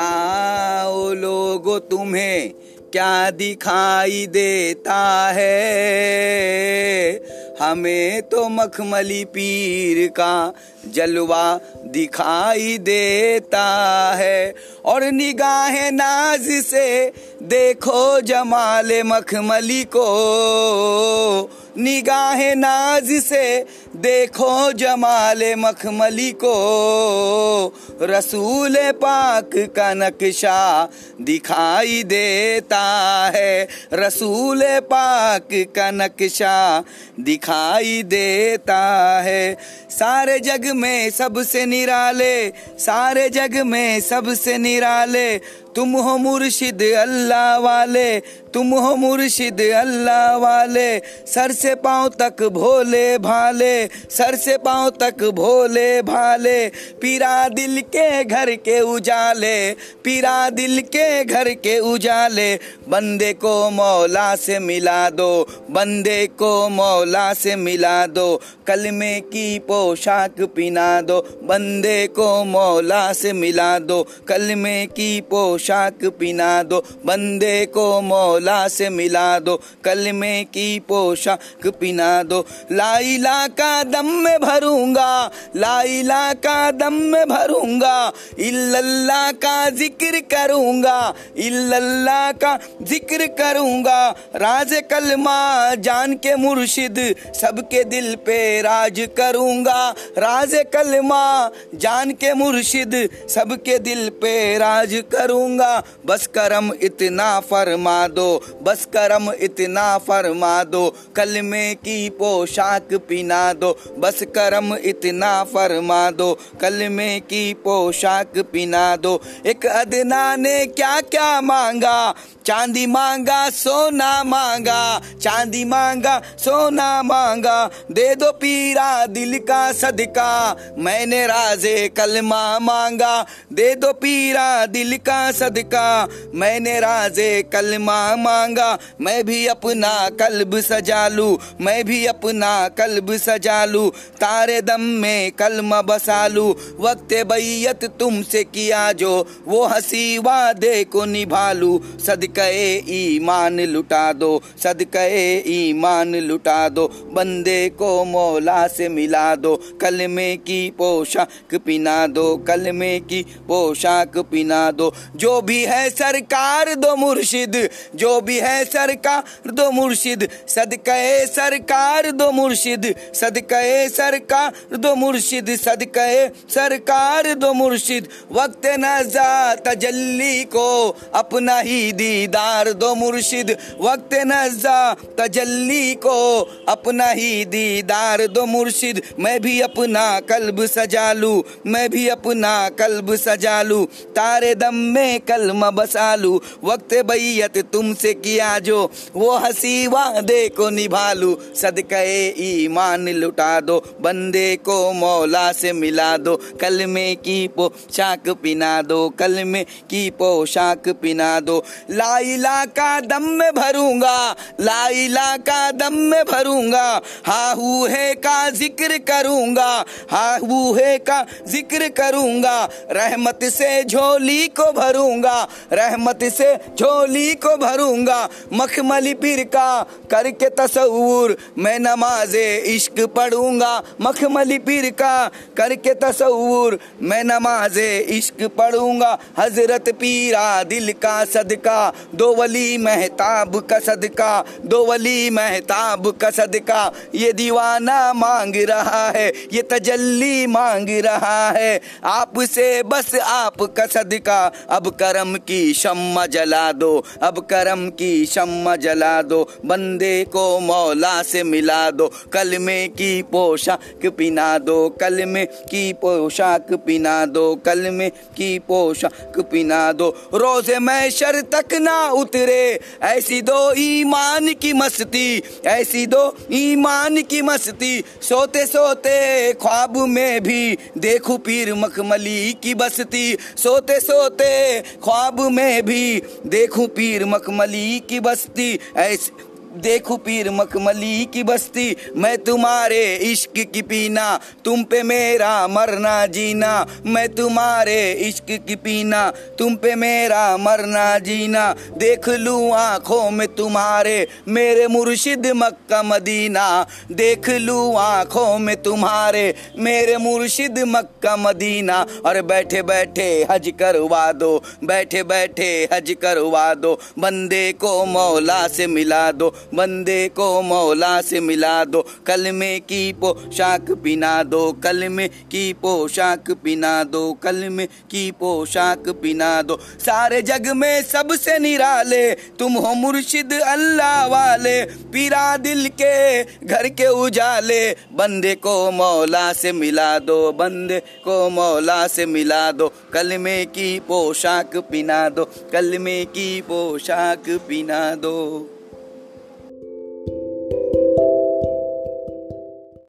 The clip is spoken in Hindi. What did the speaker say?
बताओ लोगो तुम्हें, क्या दिखाई देता है? हमें तो मखमली पीर का जलवा दिखाई देता है, और निगाह नाज से देखो जमाल मखमली को। निगाह नाज से देखो जमाल मखमली को। रसूल पाक का नक्शा दिखाई देता है। रसूल पाक का नक्शा दिखाई देता है। सारे जग में सबसे निराले, सारे जग में सबसे निराले तुम हो मुर्शिद अल्लाह वाले, तुम हो मुर्शिद अल्लाह वाले। सर से पाँव तक भोले भाले, सर से पाँव तक भोले भाले। पीरा दिल के घर के उजाले, पीरा दिल के घर के उजाले। बंदे को मौला से मिला दो, बंदे को मौला से मिला दो। कलमे की पोशाक पिना दो, बंदे को मौला से मिला दो। कलमे की पोशाक पिना दो, बंदे को मौला से मिला दो, कलमे की पोशाक पिना दो। लाइला का दम में भरूँगा, लाइला का दम में भरूँगा इल्लल्लाह का ज़िक्र करूँगा इल्लल्लाह का ज़िक्र करूँगा। राज कलमा जान के मुर्शिद, सबके दिल पे राज करूँगा। राज कलमा जान के मुर्शिद, सबके दिल पे राज करूँगा। बस करम इतना फरमा दो, बस करम इतना फरमा दो, कलमे की पोशाक पिना दो, बस करम इतना फरमा दो, कलमे की पोशाक पिना दो। एक अदना ने क्या क्या मांगा चांदी मांगा, सोना मांगा, चांदी मांगा, सोना मांगा, दे दो पीरा दिल का सदका, मैंने राजे कलमा मांगा, दे दो पीरा दिल का सदका, मैंने राजे कलमा मांगा, मैं भी अपना कल्ब सजा लू, मैं भी अपना कल्ब सजा लू, तारे दम में कलमा बसा लू, वक्त बैयत तुमसे किया जो, वो हसी वादे को निभा लू, सदके ईमान लुटा दो सदके ईमान लुटा दो, बंदे को मौला से मिला दो, कलमे की पोशाक पिना दो, कलमे की पोशाक पिना दो। जो भी है सरकार दो मुर्शिद, जो भी है सरकार दो मुर्शिद सदके सरकार दो मुर्शिद सदके सरकार दो मुर्शिद सदके सरकार दो मुर्शिद। वक्त नजा तजल्ली को अपना ही दीदार दो मुर्शिद, वक्त नजा तजल्ली को। अपना ही दीदार दो मुर्शिद, मैं भी अपना कल्ब सजा लू, मैं भी अपना कल्ब सजा लू। तारे दम में कलम बसा लू, वक्त बैयत तुमसे किया जो, वो हसी वादे को निभा लू। सदके ईमान लुटा दो, बंदे को मौला से मिला दो। कलमे की पोशाक पिना दो कलमे की पोशाक पिना दो। लाइला का दम में भरूँगा, लाइला का दम में भरूँगा, हाहू है का ज़िक्र करूँगा, हाहू है का ज़िक्र करूँगा, रहमत से झोली को भरूँगा, रहमत से झोली को भरूँगा, मखमली पीर का करके तस्वूर मैं नमाजे इश्क पढ़ूँगा, मखमली पीर का करके तस्वूर मैं नमाजे इश्क पढ़ूँगा, हज़रत पीरा दिल का सदका दो वली महताब का सदका, दो वली महताब का सदका। ये दीवाना मांग रहा है, ये तजल्ली मांग रहा है। आपसे बस आपका सदका। अब करम की शम्मा जला दो, अब करम की शम्मा जला दो। बंदे को मौला से मिला दो, कलमे की पोशाक पिना दो, कलमे की पोशाक पिना दो, कलमे की पोशाक पिना दो। रोज़े मैशर तक ना उतरे। ऐसी दो ईमान की मस्ती, ऐसी दो ईमान की मस्ती। सोते सोते ख्वाब में भी देखू पीर मखमली की बस्ती। सोते सोते ख्वाब में भी देखू पीर मखमली की बस्ती। ऐसी देखो पीर मखमली की बस्ती, मैं तुम्हारे इश्क की पीना, तुम पे मेरा मरना जीना, मैं तुम्हारे इश्क की पीना, तुम पे मेरा मरना जीना, देख लूँ आँखों में तुम्हारे, मेरे मुर्शिद मक्का मदीना, देख लूँ आँखों में तुम्हारे, मेरे मुर्शिद मक्का मदीना, और बैठे बैठे हज करवा दो, बैठे बैठे हज करवा दो, बंदे को मौला से मिला दो बंदे को मौला से मिला दो, कलमे की पोशाक पिना दो, कलमे की पोशाक पिना दो, कलमे की पोशाक पिना दो। सारे जग में सबसे निराले, तुम हो मुर्शिद अल्लाह वाले, पीरा दिल के घर के उजाले। बंदे को मौला से मिला दो, बंदे को मौला से मिला दो, कलमे की पोशाक पिना दो, कलमे की पोशाक पिना दो।